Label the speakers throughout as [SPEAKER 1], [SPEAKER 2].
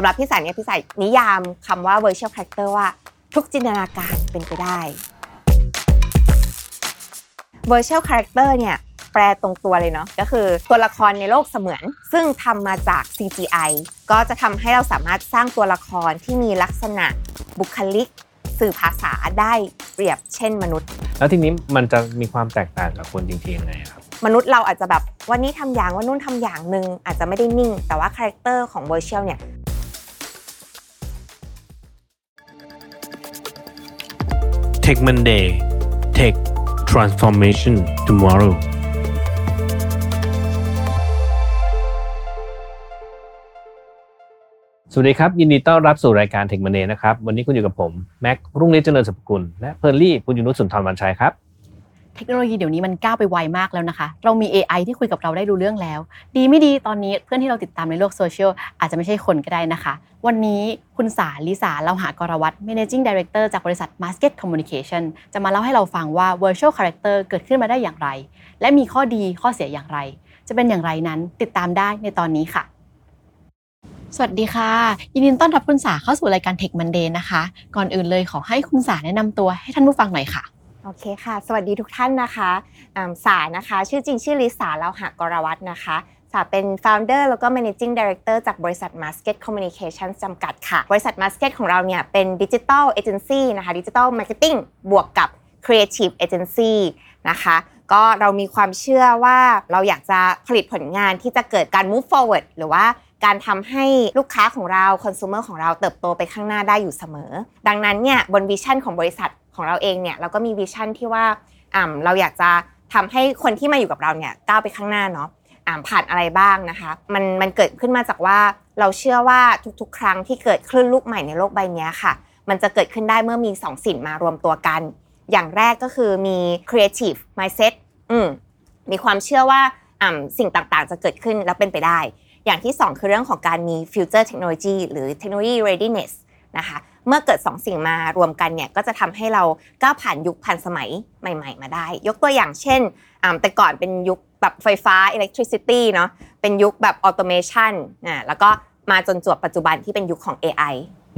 [SPEAKER 1] สำหรับพี่สายเนี่ยพี่สายนิยามคำว่า virtual character ว่าทุกจินตนาการเป็นไปได้ virtual character เนี่ยแปลตรงตัวเลยเนาะก็คือตัวละครในโลกเสมือน ซึ่งทำมาจาก CGI ก็จะทำให้เราสามารถสร้างตัวละครที่มีลักษณะบุคลิก สื่อภาษาได้เปรียบเช่นมนุษย์
[SPEAKER 2] แล้วทีนี้มันจะมีความแตกต่างกับคนจริงๆยังไงครับ
[SPEAKER 1] มนุษย์เราอาจจะแบบวันนี้ทำอย่างวันนู้นทำอย่างหนึ่งอาจจะไม่ได้นิ่ง แต่ว่า character ของ Virtual เนี่ย
[SPEAKER 2] Tech Monday Tech Transformation Tomorrow สวัสดีครับ ยินดีต้อนรับสู่รายการ Tech Monday นะครับ วันนี้คุณอยู่กับผม แม็กรุ่งฤทธิ์เจริญสุภกุลและเพอร์ลี่ปุญญนุสุนทรวันชัยครับ
[SPEAKER 3] เทคโนโลยีเดี๋ยวนี้มันก้าวไปไวมากแล้วนะคะ เรามี AI ที่คุยกับเราได้รู้เรื่องแล้ว ดีไม่ดีตอนนี้เพื่อนที่เราติดตามในโลกโซเชียลอาจจะไม่ใช่คนก็ได้นะคะ วันนี้คุณสาลิสาเราหากรวัตร Managing Director จากบริษัท Masket Communication จะมาเล่าให้เราฟังว่า Virtual Character เกิดขึ้นมาได้อย่างไร และมีข้อดีข้อเสียอย่างไร จะเป็นอย่างไรนั้นติดตามได้ในตอนนี้ค่ะสวัสดีค่ะ ยินดีต้อนรับคุณสาเข้าสู่รายการ Tech Monday นะคะ ก่อนอื่นเลยขอให้คุณสาแนะนำตัวให้ท่านผู้ฟังหน่อยค่ะ
[SPEAKER 1] โอเคค่ะ สวัสดีทุกท่านนะคะอ่าสานะคะ ชื่อจริงชื่อลิสาเลาหะกรวัตรนะคะ สาเป็น founder แล้วก็ managing director จากบริษัท Masket Communications จำกัดค่ะ บริษัท Masket ของเราเนี่ยเป็น digital agency นะคะ digital marketing บวกกับ creative agency นะคะก็เรามีความเชื่อว่าเราอยากจะผลิตผลงานที่จะเกิดการ move forward หรือว่าการทำให้ลูกค้าของเรา consumer ของเราเติบโตไปข้างหน้าได้อยู่เสมอ ดังนั้นเนี่ยบน vision ของบริษัท ของเราเองเนี่ยเราก็มี vision ที่ว่าอ่าเราอยากจะทำให้คนที่มาอยู่กับเราเนี่ยก้าวไปข้างหน้าเนาะผ่านอะไรบ้างนะคะมันมันเกิดขึ้นมาจากว่าเราเชื่อว่าทุกๆ ครั้งที่เกิดคลื่นลูกใหม่ในโลกใบนี้ค่ะ มันจะเกิดขึ้นได้เมื่อมีสองสิ่งมารวมตัวกัน อย่างแรกก็คือมี creative mindset อืมมีความเชื่อว่าอ่าสิ่งต่างๆ จะเกิดขึ้นแล้วเป็นไปได้ อย่างที่ 2 คือเรื่องของการมี future technology หรือ technology readiness นะคะเมื่อเกิด 2 สิ่งมารวมกันเนี่ยก็จะทำให้เราก้าวผ่านยุคผ่านสมัยใหม่ ๆ มาได้ ยกตัวอย่างเช่นอ่าแต่ก่อนเป็นยุคแบบไฟฟ้า electricity เนาะเป็นยุคแบบ automation นะแล้วก็มาจนจวบปัจจุบันที่เป็นยุคของ AI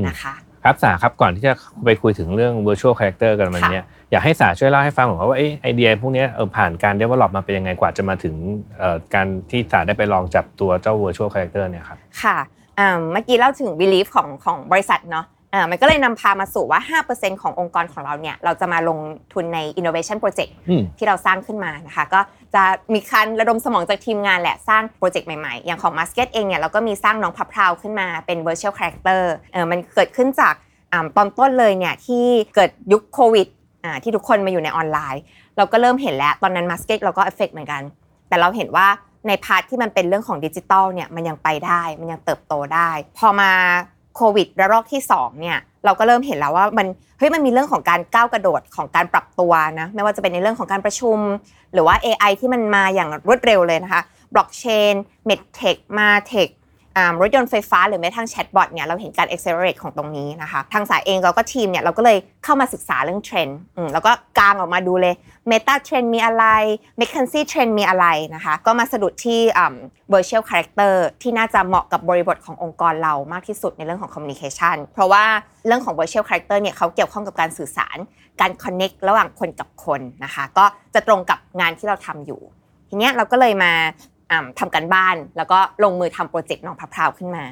[SPEAKER 1] นะคะ
[SPEAKER 2] ครับสาครับก่อนที่จะไปคุยถึงเรื่อง virtual character กันวันเนี้ยอยากให้สาช่วยเล่าให้ฟังหน่อยว่าเอ้ไอเดียพวกเนี้ยเออผ่านการ develop มาเป็นยังไงกว่าจะมาถึงเอ่อการที่สาได้ไปลองจับตัวเจ้า virtual character เนี่ยครับ
[SPEAKER 1] ค่ะอ่าเมื่อกี้เล่าถึง belief ของของบริษัทเนาะ อ่ามันก็เลยนำพามาสู่ว่า 5%ขององค์กรของเราเนี่ย เราจะมาลงทุนใน innovation project
[SPEAKER 2] อืม
[SPEAKER 1] ที่เราสร้างขึ้นมานะคะ ก็จะมีการระดมสมองจากทีมงานแหละสร้างโปรเจกต์ใหม่ๆ อย่างของ Masket เองเนี่ย เราก็มีสร้างน้องพับพราวขึ้นมาเป็น virtual character เออมันเกิดขึ้นจากอ่าตอนต้นเลยเนี่ย ที่เกิดยุคโควิดอ่าที่ทุกคนมาอยู่ในออนไลน์ เราก็เริ่มเห็นแล้วตอนนั้น Market เราก็เอฟเฟกเหมือนกัน แต่เราเห็นว่าใน part ที่มันเป็นเรื่องของดิจิตอลเนี่ยมันยังไปได้มันยังเติบโตได้ พอมาโควิดระลอกที่2เนี่ยเราก็เริ่มเห็นแล้วว่ามันเฮ้ยมันมีเรื่องของการก้าวกระโดดของการปรับตัวนะไม่ว่าจะเป็นในเรื่องของการประชุม หรือว่า AI ที่มันมาอย่างรวดเร็วเลยนะคะบล็อกเชน MedTech MarTech รถยนต์ไฟฟ้าหรือแม้กระทั่ง chatbot เนี่ยเราเห็นการ accelerate ของตรงนี้นะคะ ทางสายเองเราก็ทีมเนี่ยเราก็เลยเข้ามาศึกษาเรื่องเทรนด์แล้วก็กางออกมาดูเลย Mega Trend มีอะไร m c k e n z i e Trend มีอะไรนะคะ ก็มาสะดุดที่อ่า virtual character ที่น่าจะเหมาะกับบริบทขององค์กรเรามากที่สุดในเรื่องของ communication เพราะว่าเรื่องของ virtual character เนี่ยเขาเกี่ยวข้องกับการสื่อสาร การ connect ระหว่างคนกับคนนะคะ ก็จะตรงกับงานที่เราทำอยู่ ทีเนี้ยเราก็เลยมา ทำกันบ้าน แล้วก็ลงมือทำโปรเจกต์น้องพะพราวขึ้นมา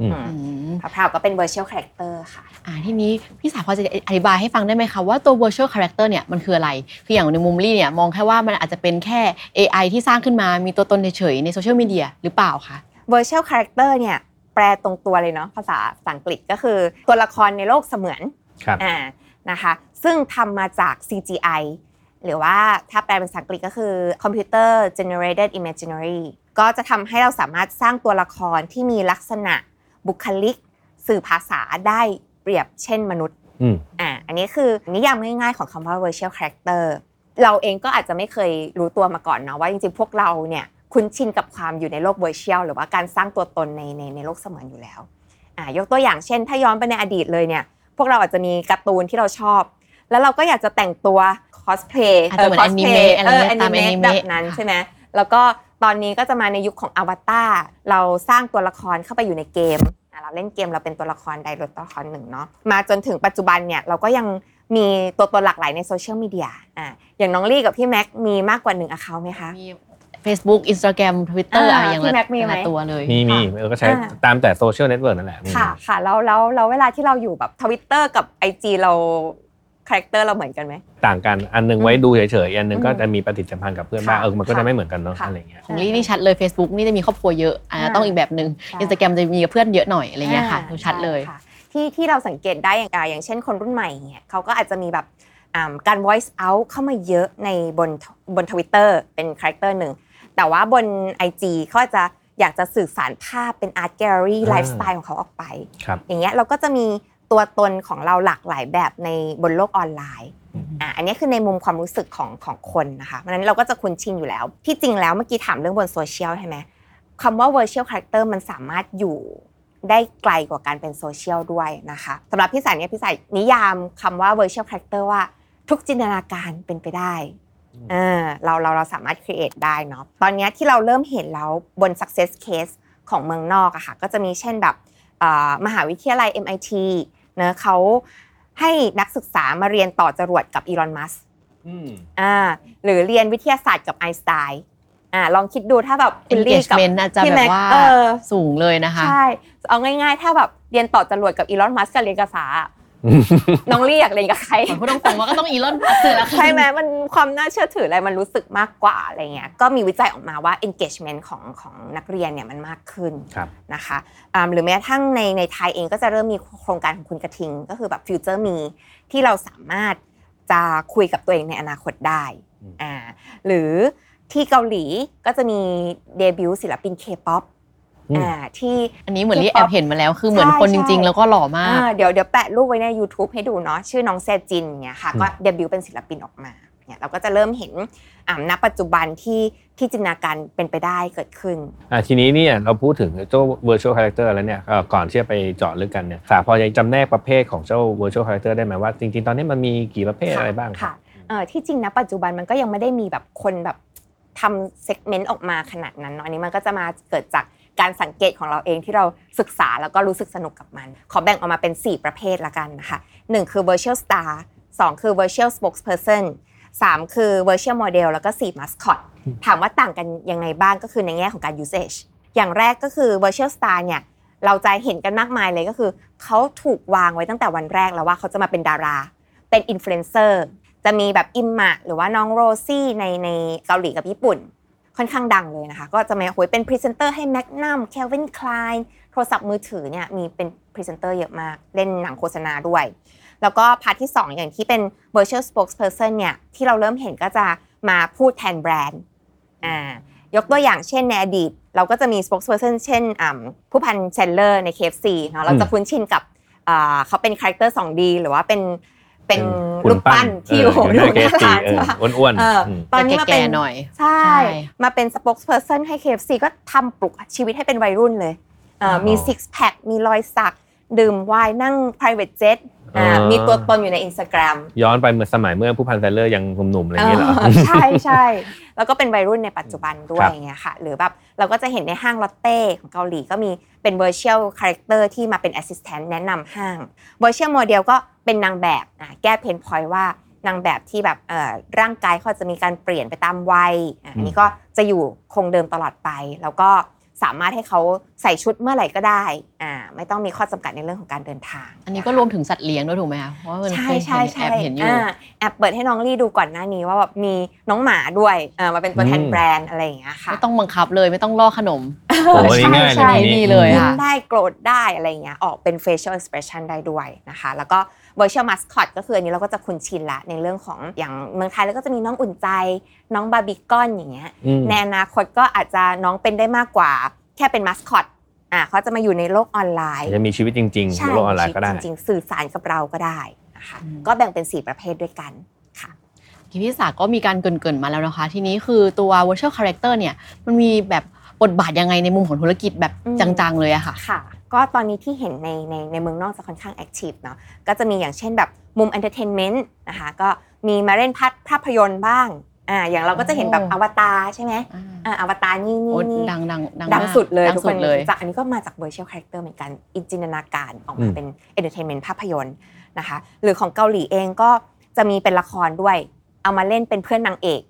[SPEAKER 2] อืม
[SPEAKER 1] อืม
[SPEAKER 3] อืม
[SPEAKER 1] พะพราวก็เป็น virtual character ค่ะ
[SPEAKER 3] อ่าทีนี้พี่สาวพอจะอธิบายให้ฟังได้ไหมคะว่าตัว virtual character เนี่ยมันคืออะไร คืออย่างในมุมลี่เนี่ยมองแค่ว่ามันอาจจะเป็นแค่ AI ที่สร้างขึ้นมามีตัวตนเฉยๆในโซเชียลมีเดียหรือเปล่าคะ
[SPEAKER 1] virtual character เนี่ยแปลตรงตัวเลยเนาะภาษาภาษาอังกฤษก็คือตัวละครในโลกเสมือน
[SPEAKER 2] ครับ
[SPEAKER 1] อ่านะคะซึ่งทำมาจาก CGI หรือว่าถ้าแปลเป็นภาษาอังกฤษก็คือ computer generated imaginary ก็จะทำให้เราสามารถสร้างตัวละครที่มีลักษณะบุคลิก สื่อภาษาได้เปรียบเช่นมนุษย์
[SPEAKER 2] อืม
[SPEAKER 1] อ่าอันนี้คือนิยามง่ายๆของคำว่า virtual character เราเองก็อาจจะไม่เคยรู้ตัวมาก่อนเนาะว่าจริงๆ พวกเราเนี่ยคุ้นชินกับความอยู่ในโลก virtual หรือว่าการสร้างตัวตนในในในโลกเสมือนอยู่แล้วอ่ายกตัวอย่างเช่น ถ้าย้อนไปในอดีตเลยเนี่ยพวกเราอาจจะมีการ์ตูนที่เราชอบ แล้วเราก็อยากจะแต่งตัว cosplay
[SPEAKER 3] อาจจะเหมือน
[SPEAKER 1] cosplay
[SPEAKER 3] anime อะไร
[SPEAKER 1] เออ
[SPEAKER 3] เงี้ยตาม
[SPEAKER 1] anime
[SPEAKER 3] anime
[SPEAKER 1] แบบนั้นใช่ไหมแล้วก็ตอนนี้ก็จะมาในยุคของอวตารเราสร้างตัวละครเข้าไปอยู่ในเกมอะเราเล่นเกมเราเป็นตัวละครใดหรือตัวละครหนึ่งเนาะมาจนถึงปัจจุบันเนี่ยเราก็ยังมีตัวตนหลากหลายในโซเชียลมีเดียอ่าอย่างน้องลี่กับพี่แม็กมีมากกว่าหนึ่งอ c เคาท์ไหมคะ
[SPEAKER 3] มี Facebook Instagram Twitter
[SPEAKER 1] อ่า
[SPEAKER 3] อะอย่าง
[SPEAKER 1] พี่
[SPEAKER 3] ละ
[SPEAKER 1] แม็กมีไหม
[SPEAKER 3] แต่ละตัวเลย
[SPEAKER 2] มีมีเออก็ใช้
[SPEAKER 1] อ่า
[SPEAKER 2] ตามแต่โซเชียลเน็ตเวิร์กนั่นแหละอืม
[SPEAKER 1] ค่ะค่ะแล้วแล้วแล้วเวลาที่เราอยู่แบบทวิตเตอร์กับ IG เรา character เราเหมือนกันไหม
[SPEAKER 2] ต่างกันอันหนึงไว้ดูเฉยๆอีกอันหนึงก็
[SPEAKER 1] อืม
[SPEAKER 2] จะมีปฏิสัมพันธ์กับเพื่อนบ้าง
[SPEAKER 1] ค่ะ
[SPEAKER 2] เออมันก็
[SPEAKER 1] ค่ะ
[SPEAKER 2] จะไม่เหมือนกันเนาะ
[SPEAKER 1] ค่ะ
[SPEAKER 2] อะไรเงี้ย
[SPEAKER 3] ของลี่นี่ชัดเลย Facebook นี่จะมีครอบครัวเยอะอ่า
[SPEAKER 1] อ่า
[SPEAKER 3] ต้องอีกแบบหนึ่ง
[SPEAKER 1] ใช่
[SPEAKER 3] อินสตาแกรมจะมีกับเพื่อนเยอะหน่อยอะไรเงี้ยค่ะ
[SPEAKER 1] อ่า
[SPEAKER 3] ดูชัดเลย
[SPEAKER 1] ใค่ะที่ที่เราสังเกตได้อย่างอ่าอย่างเช่นคนรุ่นใหม่เนี่ยเขาก็อาจจะมีแบบอ่าการ voice out เข้ามาเยอะในบนบนทวิตเตอร์เป็น character หนึ่งแต่ว่าบน IG เขาอาจจะอยากจะสื่อสารภาพเป็น art gallery อ่าไลฟ์สไตล์ของเขาออกไป
[SPEAKER 2] ครับ
[SPEAKER 1] อย่างเงี้ยเราก็จะมี ตัวตนของเราหลากหลายแบบในบนโลกออนไลน์
[SPEAKER 2] อืม
[SPEAKER 1] อะอันนี้คือในมุมความรู้สึกของของคนนะคะเพราะฉะนั้นเราก็จะคุ้นชินอยู่แล้ว ที่จริงแล้วเมื่อกี้ถามเรื่องบนโซเชียลใช่ไหมคำว่า virtual character มันสามารถอยู่ได้ไกลกว่าการเป็นโซเชียลด้วยนะคะสำหรับพี่สายเนี่ยพี่สายนิยามคำว่า virtual character ว่าทุกจินตนาการเป็นไปได้
[SPEAKER 2] อืม
[SPEAKER 1] เออเราเราเราสามารถ create ได้เนาะตอนเนี้ยที่เราเริ่มเห็นแล้วบน success case ของเมืองนอกอะค่ะก็จะมีเช่นแบบเอ่อมหาวิทยาลัย MIT เนะเขาให้นักศึกษามาเรียนต่อจรวดกับอีลอนมัส
[SPEAKER 2] อืม
[SPEAKER 1] อ่าหรือเรียนวิทยาศาสตร์กับไอน์สไตน์อ่าลองคิดดูถ้าแบบคุณลี่กับ
[SPEAKER 3] engagement อาจจะ
[SPEAKER 1] พี่
[SPEAKER 3] แบ
[SPEAKER 1] แม็
[SPEAKER 3] บ
[SPEAKER 1] ก
[SPEAKER 3] ว่า
[SPEAKER 1] เออ
[SPEAKER 3] สูงเลยนะคะ
[SPEAKER 1] ใช่ เอาง่ายๆ ถ้าแบบเรียนต่อจรวดกับอีลอนมัสกับเรียนกับสาอะ น้องลี่อยากเรียนกับใคร
[SPEAKER 3] ผมพูดตรงๆว่าก็ต้องอีลอนมัสก์แล้วค่ะ
[SPEAKER 1] ใช่ไหมมันความน่าเชื่อถืออะไรมันรู้สึกมากกว่าอะไรเงี้ยก็มีวิจัยออกมาว่า engagement ของของนักเรียนเนี่ยมันมากขึ้น
[SPEAKER 2] ครับ
[SPEAKER 1] นะคะอ่าหรือแม้กระทั่งในในไทยเองก็จะเริ่มมีโครงการของคุณกระทิง ก็คือแบบฟิวเจอร์มีที่เราสามารถจะคุยกับตัวเองในอนาคตได้
[SPEAKER 2] อืม
[SPEAKER 1] อ่าหรือที่เกาหลีก็จะมีเดบิวต์ศิลปินเคป๊อป
[SPEAKER 2] อืม
[SPEAKER 1] อ่าที่
[SPEAKER 3] อันนี้เหมือนลี่แอบเห็นมาแล้วคือเหมือนคน
[SPEAKER 1] ใช่
[SPEAKER 3] จริง
[SPEAKER 1] ใช่
[SPEAKER 3] ๆแล้วก็หล่อมาก
[SPEAKER 1] อ่าเดี๋ยวเดี๋ยวแปะรูปไว้ใน YouTube ให้ดูเนาะชื่อน้องแซจินเนี่ยค่ะ
[SPEAKER 2] อืม
[SPEAKER 1] ก็เดบิวต์เป็นศิลปินออกมาเนี่ยเราก็จะเริ่มเห็นอ่าณปัจจุบันที่ที่จินตนาการเป็นไปได้เกิดขึ้น
[SPEAKER 2] อะทีนี้เนี่ยเราพูดถึงเจ้า virtual character แล้วเนี่ยเอ่อก่อนที่จะไปเจาะลึกกันเนี่ยสายพอจะจำแนกประเภทของเจ้า virtual character ได้ไหมว่า จริง ๆ ตอนนี้มันมีกี่ประเภท
[SPEAKER 1] ค่ะ
[SPEAKER 2] อะไรบ้าง
[SPEAKER 1] ค่ะเอ่อที่จริงนะปัจจุบันมันก็ยังไม่ได้มีแบบคนแบบทำเซกเมนต์ออกมาขนาดนั้นเนาะอันนี้มันก็จะมาเกิดจาก การสังเกตของเราเองที่เราศึกษาแล้วก็รู้สึกสนุกกับมัน ขอแบ่งออกมาเป็น 4 ประเภทละกันนะคะหนึ่งคือ virtual star 2 คือ virtual spokesperson 3 คือ virtual model แล้วก็ 4 mascot ถามว่าต่างกันยังไงบ้างก็คือในแง่ของการ usage อย่างแรกก็คือ virtual star เนี่ยเราจะเห็นกันมากมายเลยก็คือ เขาถูกวางไว้ตั้งแต่วันแรกแล้วว่าเขาจะมาเป็นดารา เป็นอินฟลูเอนเซอร์จะมีแบบอิมมะหรือว่าน้องโรซี่ในในเกาหลีกับญี่ปุ่น ค่อนข้างดังเลยนะคะ ก็จะมาโหยเป็นพรีเซนเตอร์ให้ Magnum Calvin Klein โทรศัพท์มือถือเนี่ยมีเป็นพรีเซนเตอร์เยอะมาก เล่นหนังโฆษณาด้วย แล้วก็ part ที่ 2 อย่างที่เป็น virtual spokesperson เนี่ยที่เราเริ่มเห็นก็จะมาพูดแทนแบรนด์อ่ายกตัวอย่างเช่นในอดีต เราก็จะมี spokesperson เช่นอ่ำผู้พันแซนเดอร์สใน KFC เนาะเราจะคุ้นชินกับอ่าเขาเป็น character 2D หรือว่าเป็น เป็น
[SPEAKER 2] หุ่น
[SPEAKER 1] รูปปั้นที่อยู่
[SPEAKER 2] เอออยู่ใน
[SPEAKER 1] หน้า
[SPEAKER 2] KFC
[SPEAKER 1] ร้าน
[SPEAKER 2] เอ
[SPEAKER 1] ใช่
[SPEAKER 2] อ
[SPEAKER 1] ปะ
[SPEAKER 2] อ้วน
[SPEAKER 1] เออ
[SPEAKER 2] ๆ
[SPEAKER 1] อ
[SPEAKER 2] ม
[SPEAKER 1] ตอนนี้มาเป็น
[SPEAKER 3] แก่ๆหน่อย
[SPEAKER 1] ใช่
[SPEAKER 3] ใช่
[SPEAKER 1] มาเป็น spokesperson ให้ KFC ก็ทำปลุกชีวิตให้เป็นวัยรุ่นเลยเอ่อมี
[SPEAKER 2] อ๋อ
[SPEAKER 1] six pack มีรอยสัก ดื่มไวน์นั่ง private jet อ่า
[SPEAKER 2] อ๋อ
[SPEAKER 1] มีตัวตนอยู่ใน Instagram
[SPEAKER 2] ย้อนไปเมื่อสมัยเมื่อผู้พันแซนเดอร์สยังหนุ่มๆอะไรอย่างเงี้ยเหรอ
[SPEAKER 1] เออใช่ใช่แล้วก็เป็นวัยรุ่นในปัจจุบันด้ว
[SPEAKER 2] ครับ
[SPEAKER 1] ยอย่างเงี้ยค่ะ หรือแบบเราก็จะเห็นในห้างลอตเต้ของเกาหลีก็มี เป็น virtual character ที่มาเป็น assistant แนะนำห้าง virtual model ก็เป็นนางแบบอะแก้เพนพอยว่านางแบบที่แบบเอ่อร่างกายเขาจะมีการเปลี่ยนไปตามวัยอันนี้ก็จะอยู่คงเดิมตลอดไปแล้วก็ สามารถให้เขาใส่ชุดเมื่อไหร่ก็ได้อ่าไม่ต้องมีข้อจำกัดในเรื่องของการเดินทาง
[SPEAKER 3] อันนี้ก็รวมถึงสัตว์เลี้ยงด้วยถูกไหมคะเพราะว่ามัน
[SPEAKER 1] ใช่
[SPEAKER 3] เคย
[SPEAKER 1] ใช่
[SPEAKER 3] เห็นแอ
[SPEAKER 1] ใช่
[SPEAKER 3] บเห็นอยู่
[SPEAKER 1] อ่าแอบเปิดให้น้องลี่ดูก่อนหน้านี้ว่าแบบมีน้องหมาด้วยเออมาเป็นตัวแทน
[SPEAKER 2] อืม
[SPEAKER 1] แบรนด์อะไรอย่างเงี้ยค่ะ
[SPEAKER 3] ไม่ต้องบังคับเลยไม่ต้องล่อขนม
[SPEAKER 2] โอ้อันนี้ง่ายเลย
[SPEAKER 1] ใช่
[SPEAKER 2] ทีนี้
[SPEAKER 3] ดีเลย
[SPEAKER 1] ยิ้ม
[SPEAKER 3] ค่ะ
[SPEAKER 1] ได้โกรธได้อะไรอย่างเงี้ยออกเป็น facial expression ได้ด้วยนะคะ แล้วก็ virtual mascot ก็คืออันนี้เราก็จะคุ้นชินละในเรื่องของอย่างเมืองไทยแล้วก็จะมีน้องอุ่นใจน้องบาร์บีคอนอย่างเงี้ย
[SPEAKER 2] อืม
[SPEAKER 1] ในอนาคตก็อาจจะน้องเป็นได้มากกว่า แค่เป็นมัสคอตอ่าเขาจะมาอยู่ในโลกออนไลน์
[SPEAKER 2] จะมีชีวิตจริงๆ
[SPEAKER 1] ใช่
[SPEAKER 2] ในโลกออนไลน์ก็ได้
[SPEAKER 1] จริงๆสื่อสารกับเราก็ได้นะคะ
[SPEAKER 3] อืม
[SPEAKER 1] ก็แบ่งเป็น 4 ประเภทด้วยกันค่ะ
[SPEAKER 3] ที่พี่สาก็มีการเกรินๆมาแล้วนะคะ ทีนี้คือตัว virtual character เนี่ยมันมีแบบบทบาทยังไงในมุมของธุรกิจแบบ
[SPEAKER 1] อืม
[SPEAKER 3] จังๆเลยอะค่ะ
[SPEAKER 1] ค่ะ ก็ตอนนี้ที่เห็นในในในเมืองนอกจะค่อนข้างแอคทีฟเนาะก็จะมีอย่างเช่นแบบมุม entertainment นะคะก็มีมาเล่นภาพภาพยนตร์บ้างอ่าอย่างเราก็จะเห็นแบบ
[SPEAKER 3] โอ้
[SPEAKER 1] อวตารใช่ไหม
[SPEAKER 3] อ่า
[SPEAKER 1] อ่าอวตารนี่นี่
[SPEAKER 3] โอ้
[SPEAKER 1] นี่
[SPEAKER 3] ดังดังดัง
[SPEAKER 1] ดัง
[SPEAKER 3] มาก
[SPEAKER 1] สุดเลย
[SPEAKER 3] ดัง
[SPEAKER 1] ทุก
[SPEAKER 3] สุ
[SPEAKER 1] คน
[SPEAKER 3] ดเลย
[SPEAKER 1] จากอันนี้ก็มาจาก virtual character เหมือนกันอินจินตนาการออกมา
[SPEAKER 2] อืม
[SPEAKER 1] เป็น entertainment ภาพยนตร์นะคะหรือของเกาหลีเองก็จะมีเป็นละครด้วย เอามาเล่นเป็นเพื่อนนางเอก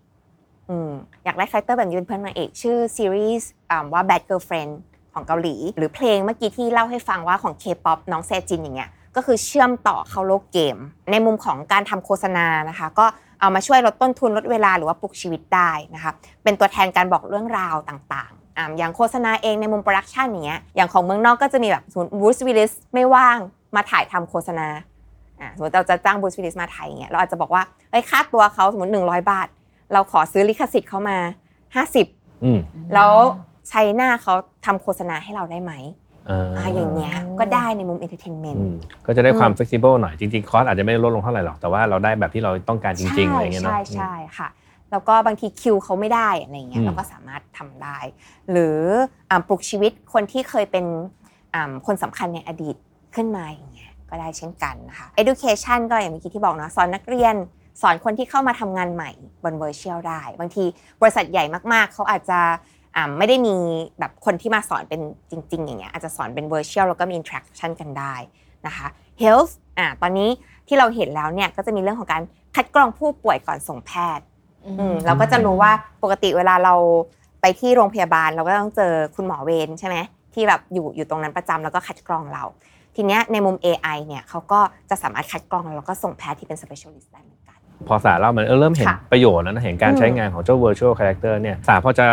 [SPEAKER 1] อืมอยากได้ character แบบนี้เป็นเพื่อนนางเอก ชื่อซีรีส์อ่าว่า Bad Girlfriend ของเกาหลี หรือเพลงเมื่อกี้ที่เล่าให้ฟังว่าของ K-pop น้องแซจินอย่างเงี้ยก็คือเชื่อมต่อเข้าโลกเกม ในมุมของการทำโฆษณานะคะ ก็เอามาช่วยลดต้นทุนลดเวลาหรือว่าปลุกชีวิตได้นะคะเป็นตัวแทนการบอกเรื่องราวต่างๆอ่าอย่างโฆษณาเองในมุม production อย่างเงี้ยอย่างของเมืองนอกก็จะมีแบบสมมติบรูซ วิลลิสไม่ว่างมาถ่ายทำโฆษณาอ่าสมมติเราจะจ้าง Bruce Willis มาถ่ายอย่างเงี้ยเราอาจจะบอกว่าเอ้ยค่าตัวเขาสมมติ100 บาท เราขอซื้อลิขสิทธิ์เขามา 50
[SPEAKER 2] อืม
[SPEAKER 1] แล้ว ใช้หน้าเขาทำโฆษณาให้เราได้ไหม
[SPEAKER 2] อ่า
[SPEAKER 1] อ่าอย่างเงี้ยก็ได้ในมุม entertainment
[SPEAKER 2] อืมก็จะได้ความ
[SPEAKER 1] อืม
[SPEAKER 2] flexible หน่อยจริงๆ cost อาจจะไม่ได้ลดลงเท่าไหร่หรอกแต่ว่าเราได้แบบที่เราต้องการจริงๆอะไรอย่างเงี้ยเนาะ
[SPEAKER 1] ใช่ใช่ค่ะ แล้วก็บางทีคิวเขาไม่ได้อะไรเงี้ย อื
[SPEAKER 2] ม
[SPEAKER 1] เราก็สามารถทำได้ หรืออ่าปลุกชีวิตคนที่เคยเป็นอ่าคนสำคัญในอดีตขึ้นมาอย่างเงี้ยก็ได้เช่นกันนะคะ education ก็อย่างเมื่อกี้ที่บอกเนาะสอนนักเรียน สอนคนที่เข้ามาทำงานใหม่บน virtual ได้ บางทีบริษัทใหญ่มากๆ เขาอาจจะอ่า ไม่ได้มีแบบคนที่มาสอนเป็นจริง ๆ อย่างเงี้ยอาจจะสอนเป็น virtual แล้วก็มี interaction กันได้นะคะ health อ่าตอนนี้ที่เราเห็นแล้วเนี่ยก็จะมีเรื่องของการคัดกรองผู้ป่วยก่อนส่งแพทย์อืมเราก็จะรู้ว่าปกติเวลาเราไปที่โรงพยาบาลเราก็ต้องเจอคุณหมอเวรใช่ไหมที่แบบอยู่อยู่ตรงนั้นประจำแล้วก็คัดกรองเรา ทีเนี้ยในมุม AI เนี่ยเขาก็จะสามารถคัดกรองแล้วก็ส่งแพทย์ที่เป็น specialist ได้เหมือนกัน
[SPEAKER 2] พอสาเล่ามันเออเริ่มเห็น
[SPEAKER 1] ค่ะ
[SPEAKER 2] ประโยชน์แล้วนะเห็นการ
[SPEAKER 1] อืม
[SPEAKER 2] ใช้งานของเจ้า virtual character เนี่ยสาพอจะ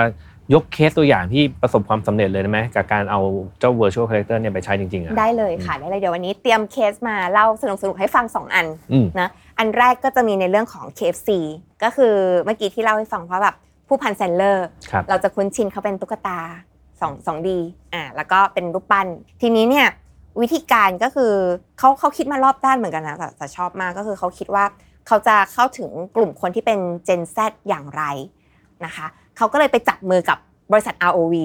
[SPEAKER 2] ยกเคสตัวอย่างที่ประสบความสำเร็จเลยได้ไหมกับการเอาเจ้า virtual character เนี่ยไปใช้จริงๆอะ
[SPEAKER 1] ได้เลยค่ะได้เลยเดี๋ยววันนี้เตรียมเคสมาเล่าสนุกๆให้ฟัง 2 อัน
[SPEAKER 2] อืม
[SPEAKER 1] นะอันแรกก็จะมีในเรื่องของ KFC ก็คือเมื่อกี้ที่เล่าให้ฟังว่าแบบผู้พันแซนเลอร์
[SPEAKER 2] ครับ
[SPEAKER 1] เราจะคุ้นชินเขาเป็นตุ๊กตา2 2D อ่าแล้วก็เป็นรูปปั้น ทีนี้เนี่ยวิธีการก็คือเขาเขาคิดมารอบด้านเหมือนกันนะแต่แต่ชอบมากก็คือเขาคิดว่าเขาจะเข้าถึงกลุ่มคนที่เป็น Gen Z อย่างไรนะคะ เขาก็เลยไปจับมือกับบริษัท ROV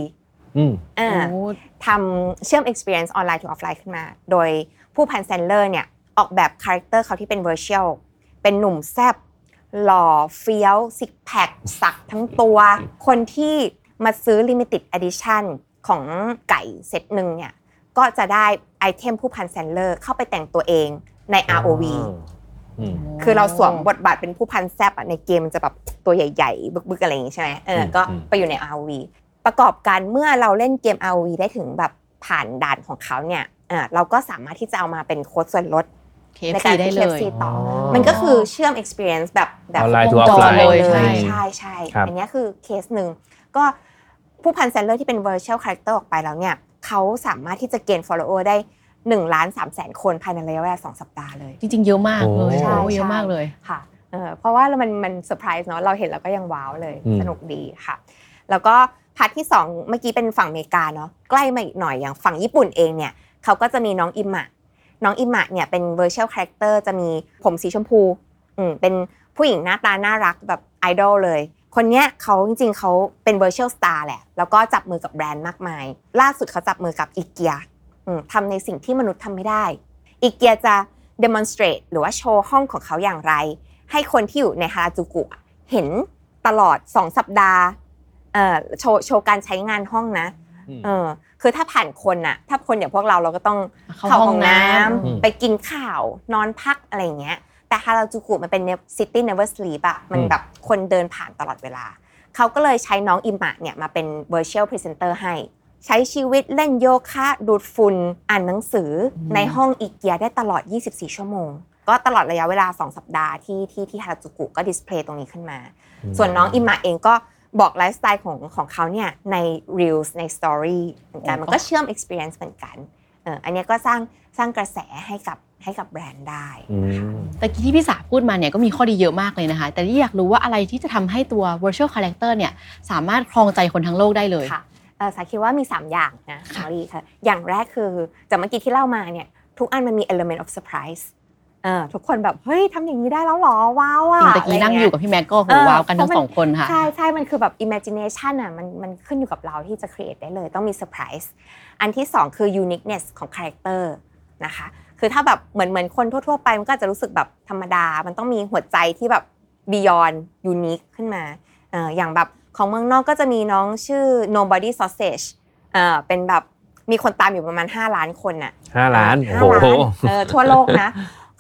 [SPEAKER 2] อืม
[SPEAKER 1] อ่า
[SPEAKER 3] โอ้
[SPEAKER 1] ทำเชื่อม experience ออนไลน์ to ออฟไลน์ขึ้นมา โดยผู้พันแซนเดอร์สเนี่ยออกแบบ character เขาที่เป็น virtual เป็นหนุ่มแซบหล่อเฟี้ยว six pack สักทั้งตัว คนที่มาซื้อ limited edition ของไก่เซตหนึ่งเนี่ยก็จะได้ item ผู้พันแซนเดอร์สเข้าไปแต่งตัวเองใน ROV
[SPEAKER 2] อืม
[SPEAKER 1] คือเราสวมบทบาทเป็นผู้พันแซ่บอะในเกมมันจะแบบตัวใหญ่ๆ บึกๆอะไรอย่างงี้ใช่ไหมเออ
[SPEAKER 2] อืม
[SPEAKER 1] ก็
[SPEAKER 2] อืม
[SPEAKER 1] ไปอยู่ใน ROV ประกอบกันเมื่อเราเล่นเกม ROV ได้ถึงแบบผ่านด่านของเขาเนี่ยเออเราก็สามารถที่จะเอามาเป็นโค้ดส่วนลด
[SPEAKER 3] เค
[SPEAKER 1] ใน
[SPEAKER 3] ฟ
[SPEAKER 1] การ
[SPEAKER 3] ซีได้
[SPEAKER 1] ที่
[SPEAKER 3] เลย
[SPEAKER 1] KFC ต่อ
[SPEAKER 2] อ๋อ
[SPEAKER 1] มันก็คือเชื่อม experience แบบแบบ
[SPEAKER 2] ออนไลน์
[SPEAKER 1] ว
[SPEAKER 2] to
[SPEAKER 1] งจร
[SPEAKER 2] offline
[SPEAKER 1] เลย
[SPEAKER 3] ใช่
[SPEAKER 1] ใช่ใช่
[SPEAKER 2] ครับ
[SPEAKER 1] อันเนี้ยคือเคสหนึ่งก็ผู้พันแซนเดอร์สที่เป็น virtual character ออกไปแล้วเนี่ยเขาสามารถที่จะเกณฑ์ follower ได้ 1ล้าน3แสนคนภายในระยะเวลา2สัปดาห์เลย
[SPEAKER 3] จริง ๆ เยอะมากเลย
[SPEAKER 2] โอ้
[SPEAKER 1] ใช่
[SPEAKER 3] โอ้เยอะ
[SPEAKER 1] ใช่
[SPEAKER 3] มากเลย
[SPEAKER 1] ค่ะเออเพราะว่ามันมันเซอร์ไพรส์เนาะเราเห็นแล้วก็ยัง wow เลย
[SPEAKER 2] อืม
[SPEAKER 1] สนุกดีค่ะ แล้วก็ part ที่ 2 เมื่อกี้เป็นฝั่งอเมริกาเนาะใกล้มาอีกหน่อยอย่างฝั่งญี่ปุ่นเองเนี่ยเขาก็จะมีน้องอิมะน้องอิมะเนี่ยเป็น virtual character จะมีผมสีชมพูอืมเป็นผู้หญิงหน้าตาน่ารักแบบไอดอลเลย คนเนี้ยเขาจริงๆเขาเป็น virtual star แหละ แล้วก็จับมือกับแบรนด์มากมาย ล่าสุดเขาจับมือกับอีเกีย ทำในสิ่งที่มนุษย์ทำไม่ได้ อีเกียจะ demonstrate หรือว่าโชว์ห้องของเขาอย่างไร ให้คนที่อยู่ในฮาราจูกุอะเห็นตลอด2สัปดาห์เอ่อโชว์โชว์การใช้งานห้องนะ
[SPEAKER 2] อืม
[SPEAKER 1] เออคือถ้าผ่านคนอะถ้าคนอย่างพวกเราเราก็ต้อง
[SPEAKER 3] เข้าห้องน้ำ
[SPEAKER 2] อืม
[SPEAKER 1] ไปกินข้าวนอนพักอะไรอย่างเงี้ย แต่ฮาราจูกุมันเป็น city never sleep อะมัน
[SPEAKER 2] อืม
[SPEAKER 1] แบบคนเดินผ่านตลอดเวลา เขาก็เลยใช้น้องอิมะเนี่ยมาเป็น virtual presenter ให้ ใช้ชีวิตเล่นโยคะ ดูดฝุ่นอ่านหนังสืออ
[SPEAKER 3] ม
[SPEAKER 1] ในห้องอีเกียได้ตลอด 24 ชั่วโมง ก็ตลอดระยะเวลา 2 สัปดาห์ที่ที่ที่ฮาราจูกุก็ display ตรงนี้ขึ้นมา ส่วนน้องอิมะเองก็บอกไลฟ์สไตล์ของของเขาเนี่ยใน Reels ใน Story เหมือนกัน
[SPEAKER 3] โอ้
[SPEAKER 1] มันก็เชื่อม Experience เหมือนกันเอออันเนี้ยก็สร้างสร้างกระแสให้กับให้กับแบรนด์ได้
[SPEAKER 2] อืม
[SPEAKER 3] แต่กี้ที่พี่สาพูดมาเนี่ยก็มีข้อดีเยอะมากเลยนะคะ แต่ที่อยากรู้ว่าอะไรที่จะทำให้ตัว virtual character เนี่ยสามารถครองใจคนทั้งโลกได้เลย
[SPEAKER 1] ค่ะเอ่อ สาคิดว่ามี 3 อย่างนะ
[SPEAKER 3] ค่ะ
[SPEAKER 1] มอรีค่ะ อย่างแรกคือจากเมื่อกี้ที่เล่ามาเนี่ยทุกอันมันมี element of surprise เออทุกคนแบบ เฮ้ยทำอย่างนี้ได้แล้วเหรอ ว้าวอะ
[SPEAKER 3] จริงตะกี้นั่งอยู่กับพี่แม็กก็โหว้าวกันทั้งสองคนค่ะ
[SPEAKER 1] ใช่ใช่มันคือแบบ imagination อะมันมันขึ้นอยู่กับเราที่จะ create ได้เลยต้องมี surprise อันที่ 2 คือ uniqueness ของ character นะคะ คือถ้าแบบเหมือนเหมือนคนทั่ว ๆ ไป มันก็อาจจะรู้สึกแบบธรรมดา มันต้องมีหัวใจที่แบบ beyond unique ขึ้นมาเอ่ออย่างแบบ ของเมืองนอกก็จะมีน้องชื่อ nobody sausage เอ่อเป็นแบบมีคนตามอยู่ประมาณ 5 ล้านคนน่ะ
[SPEAKER 2] ห้าล้าน
[SPEAKER 1] ห้
[SPEAKER 2] โอ้โห
[SPEAKER 1] ล้านเออทั่วโลกนะ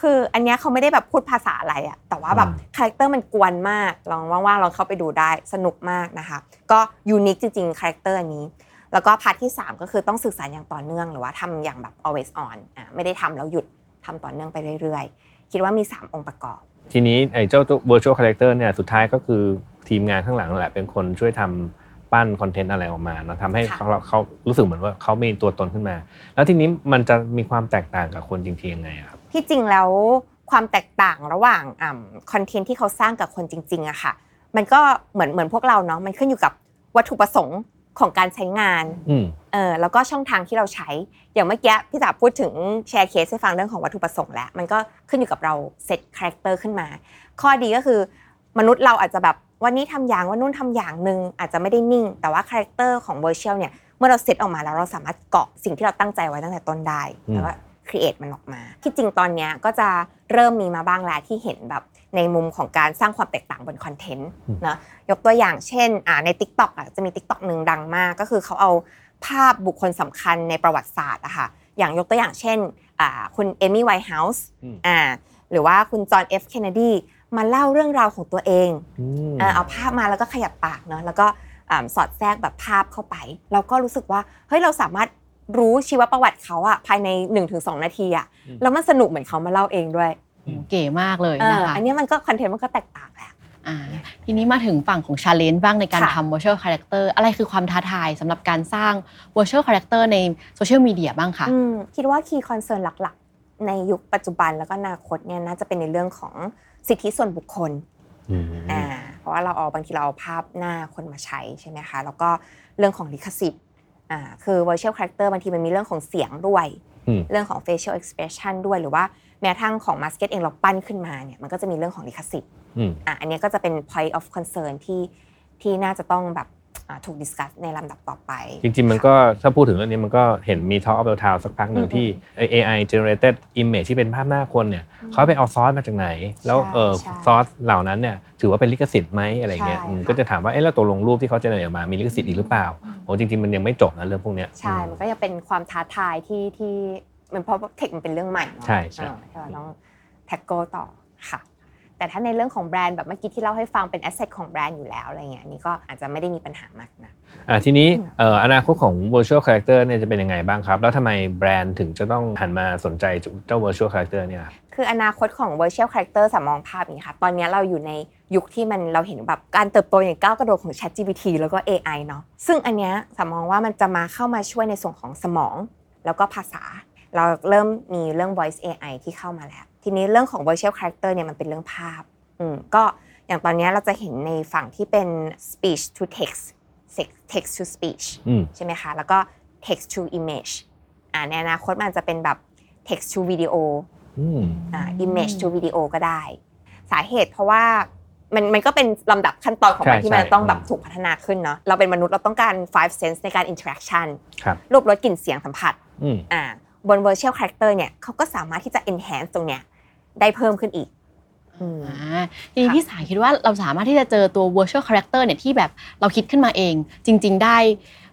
[SPEAKER 1] คืออันเนี้ยเขาไม่ได้แบบพูดภาษาอะไรอะแต่ว่าแบบ
[SPEAKER 2] อืม
[SPEAKER 1] character มันกวนมากลองว่างๆลองเข้าไปดูได้สนุกมากนะคะ ก็ unique จริงๆ character อันนี้ แล้วก็ part ที่ 3 ก็คือต้องสื่อสารอย่างต่อเนื่องหรือว่าทำอย่างแบบ always on อะไม่ได้ทำแล้วหยุดทำต่อเนื่องไปเรื่อยๆ คิดว่ามี 3 องค์ประกอบ
[SPEAKER 2] ทีนี้ไอ้เจ้าตัว virtual character เนี่ยสุดท้ายก็คือ ทีมงานข้างหลังนั่นแหละเป็นคนช่วยทำปั้นคอนเทนต์อะไรออกมาเนอะทำให้
[SPEAKER 1] ค่ะ
[SPEAKER 2] เขาเขารู้สึกเหมือนว่าเขามีตัวตนขึ้นมา แล้วทีนี้มันจะมีความแตกต่างกับคนจริงๆยังไงอะครับ
[SPEAKER 1] ที่จริงแล้วความแตกต่างระหว่างคอนเทนต์ที่เขาสร้างกับคนจริงๆอะค่ะ มันก็เหมือนเหมือนพวกเราเนาะมันขึ้นอยู่กับวัตถุประสงค์ของการใช้งาน
[SPEAKER 2] อืม
[SPEAKER 1] เออแล้วก็ช่องทางที่เราใช้ อย่างเมื่อกี้พี่จ๋าพูดถึงแชร์เคสให้ฟังเรื่องของวัตถุประสงค์แล้ว มันก็ขึ้นอยู่กับเรา set character ขึ้นมา ข้อดีก็คือมนุษย์เราอาจจะแบบ วันนี้ทำอย่างวันนู้นทำอย่างหนึ่งอาจจะไม่ได้นิ่ง แต่ว่า character ของ virtual เนี่ยเมื่อเราเซตออกมาแล้วเราสามารถเกาะสิ่งที่เราตั้งใจไว้ตั้งแต่ต้นได้
[SPEAKER 2] อืม
[SPEAKER 1] แล้วก็ create มันออกมา ที่จริงตอนเนี้ยก็จะเริ่มมีมาบ้างแล้วที่เห็นแบบในมุมของการสร้างความแตกต่างบน contentนะยกตัวอย่างเช่นอ่าใน Tik t o อกอะจะมี Tik t o อกหนึ่งดังมาก ก็คือเขาเอาภาพบุคคลสำคัญในประวัติศาสตร์อะค่ะอย่างยกตัวอย่างเช่นอ่าคุณเอมี่ไวน์เฮาส์
[SPEAKER 2] อืม
[SPEAKER 1] อ่าหรือว่าคุณจอห์นเอฟเคนเนดี มาเล่าเรื่องราวของตัวเอง
[SPEAKER 2] อืม
[SPEAKER 1] อ่าเอาภาพมาแล้วก็ขยับปากเนาะแล้วก็อ่าสอดแทรกแบบภาพเข้าไป เราก็รู้สึกว่าเฮ้ยเราสามารถรู้ชีวประวัติเขาอะภายใน 1-2 นาทีอะแล้วมันสนุกเหมือนเขามาเล่าเองด้วย
[SPEAKER 3] โอ้เก๋มากเลย
[SPEAKER 1] เออ
[SPEAKER 3] นะคะ
[SPEAKER 1] อันนี้มันก็ content มันก็แตกต่างแหละ
[SPEAKER 3] อ่าทีนี้มาถึงฝั่งของ Challenge บ้างในการ
[SPEAKER 1] ค่ะ
[SPEAKER 3] ทำ virtual character อะไรคือความท้าทายสำหรับการสร้าง virtual character ในโซเชียลมีเดียบ้างคะ
[SPEAKER 1] อืมคิดว่า key concern หลักๆ ในยุคปัจจุบันแล้วก็อนาคตเนี่ยน่าจะเป็นในเรื่องของสิทธิส่วนบุคคล
[SPEAKER 2] อืม
[SPEAKER 1] อ่าเพราะว่าเราเอาบางทีเราเอาภาพหน้าคนมาใช้ใช่ไหมคะแล้วก็เรื่องของลิขสิทธิ์อ่าคือ virtual character บางทีมันมีเรื่องของเสียงด้วย
[SPEAKER 2] อืม
[SPEAKER 1] เรื่องของ facial expression ด้วยหรือว่าแม้กระทั่งของ masket เองเราปั้นขึ้นมาเนี่ยมันก็จะมีเรื่องของลิขสิทธิ์
[SPEAKER 2] อืม
[SPEAKER 1] อะอันเนี้ยก็จะเป็น point of concern ที่ที่น่าจะต้องแบบ อ่าถูก discuss ในลำดับต่อไป
[SPEAKER 2] จริงๆ มันก็ถ้าพูดถึงเรื่องนี้มันก็เห็นมี Talk of the Town สักพักหนึ่ง
[SPEAKER 1] อืม
[SPEAKER 2] ที่ไอ้ AI generated image ที่เป็นภาพหน้าคนเนี่ยเขาไปเอาซอสมาจากไหน แล้ว
[SPEAKER 1] ใช่
[SPEAKER 2] เออ
[SPEAKER 1] ใช่
[SPEAKER 2] ซอสเหล่านั้นเนี่ยถือว่าเป็นลิขสิทธิ์ไหมอะไรเงี้ย
[SPEAKER 1] ใช่
[SPEAKER 2] อืม
[SPEAKER 1] ค่ะ
[SPEAKER 2] ก็จะถามว่าเอ๊ะแล้วตัวลงรูปที่เขาเจเนเรตออกมามีลิขสิทธิ์อีกหรือเปล่าโอ้จริงๆ มันยังไม่จบนะเรื่องพวกเนี้ย
[SPEAKER 1] ใช่มันก็ยังเป็นความท้าทายที่ที่มันเพราะ tech มันเป็นเรื่องใหม่เนาะ
[SPEAKER 2] ใช่ใช่
[SPEAKER 1] เออที่เราต้อง tackle ต่อค่ะ แต่ถ้าในเรื่องของแบรนด์แบบเมื่อกี้ที่เล่าให้ฟังเป็น asset ของแบรนด์อยู่แล้วอะไรเงี้ยอันนี้ก็อาจจะไม่ได้มีปัญหามากนะ
[SPEAKER 2] อ่าทีนี้เอ่ออนาคตของ virtual character เนี่ยจะเป็นยังไงบ้างครับ แล้วทำไมแบรนด์ถึงจะต้องหันมาสนใจเจ้า virtual character เนี่ยครับ
[SPEAKER 1] คืออนาคตของ virtual character สามองภาพอย่างนี้ค่ะตอนนี้เราอยู่ในยุคที่มันเราเห็นแบบการเติบโตอย่างก้าวกระโดดของ ChatGPT แล้วก็ AI เนาะซึ่งอันเนี้ยสามองว่ามันจะมาเข้ามาช่วยในส่วนของสมอง แล้วก็ภาษา เราเริ่มมีเรื่อง voice AI ที่เข้ามาแล้ว ทีนี้เรื่องของ virtual character เนี่ยมันเป็นเรื่องภาพอืมก็อย่างตอนนี้เราจะเห็นในฝั่งที่เป็น speech to text text to speech
[SPEAKER 2] อืม
[SPEAKER 1] ใช่ไหมคะ แล้วก็ text to image อ่าในอนาคตมันอาจจะเป็นแบบ text to video
[SPEAKER 2] อืม
[SPEAKER 1] อ่า image to video ก็ได้ สาเหตุเพราะว่ามันมันก็เป็นลำดับขั้นตอนของมัน
[SPEAKER 2] ใช่
[SPEAKER 1] ที่มัน
[SPEAKER 2] ใช่
[SPEAKER 1] ต้องแบบ
[SPEAKER 2] อืม
[SPEAKER 1] ถูกพัฒนาขึ้นเนาะเราเป็นมนุษย์เราต้องการ five sense ในการ interaction
[SPEAKER 2] ครับ
[SPEAKER 1] รูปรสกลิ่นเสียงสัมผัส
[SPEAKER 2] อืม
[SPEAKER 1] อ่าบน virtual character เนี่ยเขาก็สามารถที่จะ enhance ตรงเนี้ย ได้เพิ่มขึ้นอีกอืม
[SPEAKER 3] อ่าทีนี้
[SPEAKER 1] ค่ะ
[SPEAKER 3] พี่สายคิดว่าเราสามารถที่จะเจอตัว virtual character เนี่ยที่แบบเราคิดขึ้นมาเอง จริง ๆ ได้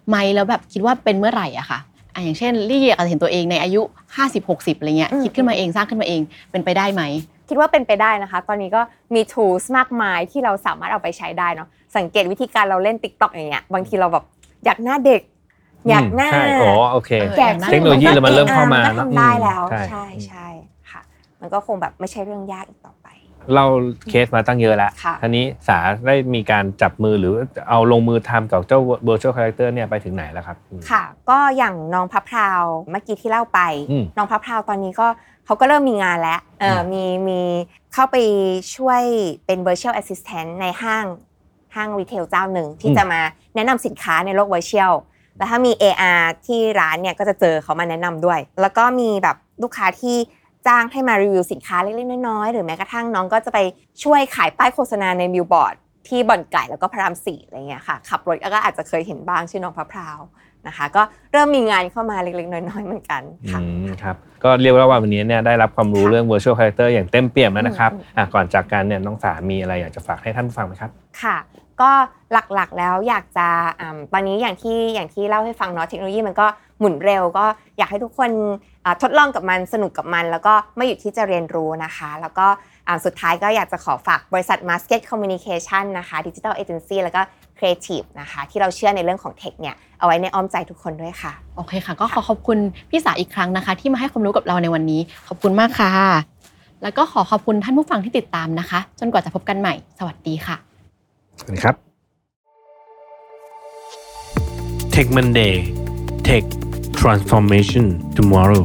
[SPEAKER 3] ไหมแล้วแบบคิดว่าเป็นเมื่อไหร่อะค่ะอะอย่างเช่นลี่อาจจะเห็นตัวเองในอายุ 50-60อะไรเงี้ย
[SPEAKER 1] อืม
[SPEAKER 3] คิดขึ้นมาเองสร้างขึ้นมาเองเป็นไปได้ไหม
[SPEAKER 1] คิดว่าเป็นไปได้นะคะ ตอนนี้ก็มี tools มากมายที่เราสามารถเอาไปใช้ได้เนาะสังเกตวิธีการเราเล่น TikTok อย่างเงี้ยบางทีเราแบบอยากหน้าเด็ก อยากหน้า
[SPEAKER 2] ใช่อ๋อโอเค
[SPEAKER 3] เออ
[SPEAKER 1] แก่
[SPEAKER 2] เทคโนโลยีมันเริ่มเข้ามา
[SPEAKER 1] ก็
[SPEAKER 2] เนอะ
[SPEAKER 1] ทำได้แล้ว
[SPEAKER 2] ใช่
[SPEAKER 1] ใช่ใช่ค่ะ มันก็คงแบบไม่ใช่เรื่องยากอีกต่อไป
[SPEAKER 2] เราเคสมาตั้งเยอะแล้ว
[SPEAKER 1] ค่ะ
[SPEAKER 2] ทีนี้สาได้มีการจับมือหรือเอาลงมือทำกับเจ้า virtual character เนี่ยไปถึงไหนแล้วครับอืม
[SPEAKER 1] ค่ะ ก็อย่างน้องพระพราวเมื่อกี้ที่เล่าไป
[SPEAKER 2] อืม
[SPEAKER 1] น้องพระพราวตอนนี้ก็เขาก็เริ่มมีงานแล้วเออ
[SPEAKER 2] อืม
[SPEAKER 1] มีมีเข้าไปช่วยเป็น virtual assistant ในห้างห้างรีเทลเจ้าหนึ่งที่จะมาแนะนำสินค้าในโลก virtual แล้วถ้ามี AR ที่ร้านเนี่ยก็จะเจอเขามาแนะนำด้วย แล้วก็มีแบบลูกค้าที่ จ้างให้มารีวิวสินค้าเล็กๆน้อยๆหรือแม้กระทั่งน้องก็จะไปช่วยขายป้ายโฆษณาในบิลบอร์ดที่บ่อนไก่แล้วก็พระรามสี่อะไรเงี้ยค่ะขับรถก็อาจจะเคยเห็นบ้างชื่อน้องพระพราวนะคะ ก็เริ่มมีงานเข้ามาเล็กๆ น้อยๆเหมือนกันค่ะ
[SPEAKER 2] อืมครับก็เรียกว่าวันนี้เนี่ยได้รับความรู้
[SPEAKER 1] ค่ะ
[SPEAKER 2] เรื่อง virtual character อย่างเต็มเปี่ยมแล้วนะครับ
[SPEAKER 1] อืมอืม
[SPEAKER 2] อะก่อนจากกันเนี่ยน้องสามีอะไรอยากจะฝากให้ท่านผู้ฟังไหมครับ
[SPEAKER 1] ค่ะก็หลักๆแล้วอยากจะอ่าตอนนี้อย่างที่อย่างที่เล่าให้ฟังเนาะเทคโนโลยีมันก็ หมุนเร็ว ก็อยากให้ทุกคนอ่าทดลองกับมันสนุกกับมัน แล้วก็ไม่หยุดที่จะเรียนรู้นะคะ แล้วก็อ่าสุดท้ายก็อยากจะขอฝากบริษัท Masket Communication นะคะดิจิทัลเอเจนซี่แล้วก็ Creative นะคะ ที่เราเชื่อในเรื่องของเทคเนี่ยเอาไว้ในอ้อมใจทุกคนด้วยค่ะ
[SPEAKER 3] โอเคค่ะ ก็ขอขอบคุณพี่สาอีกครั้งนะคะ ที่มาให้ความรู้กับเราในวันนี้ ขอบคุณมากค่ะ แล้วก็ขอขอบคุณท่านผู้ฟังที่ติดตามนะคะ จนกว่าจะพบกันใหม่ สวัสดีค่ะ
[SPEAKER 2] สวัสดีครับ
[SPEAKER 4] Tech Monday Tech Transformation Tomorrow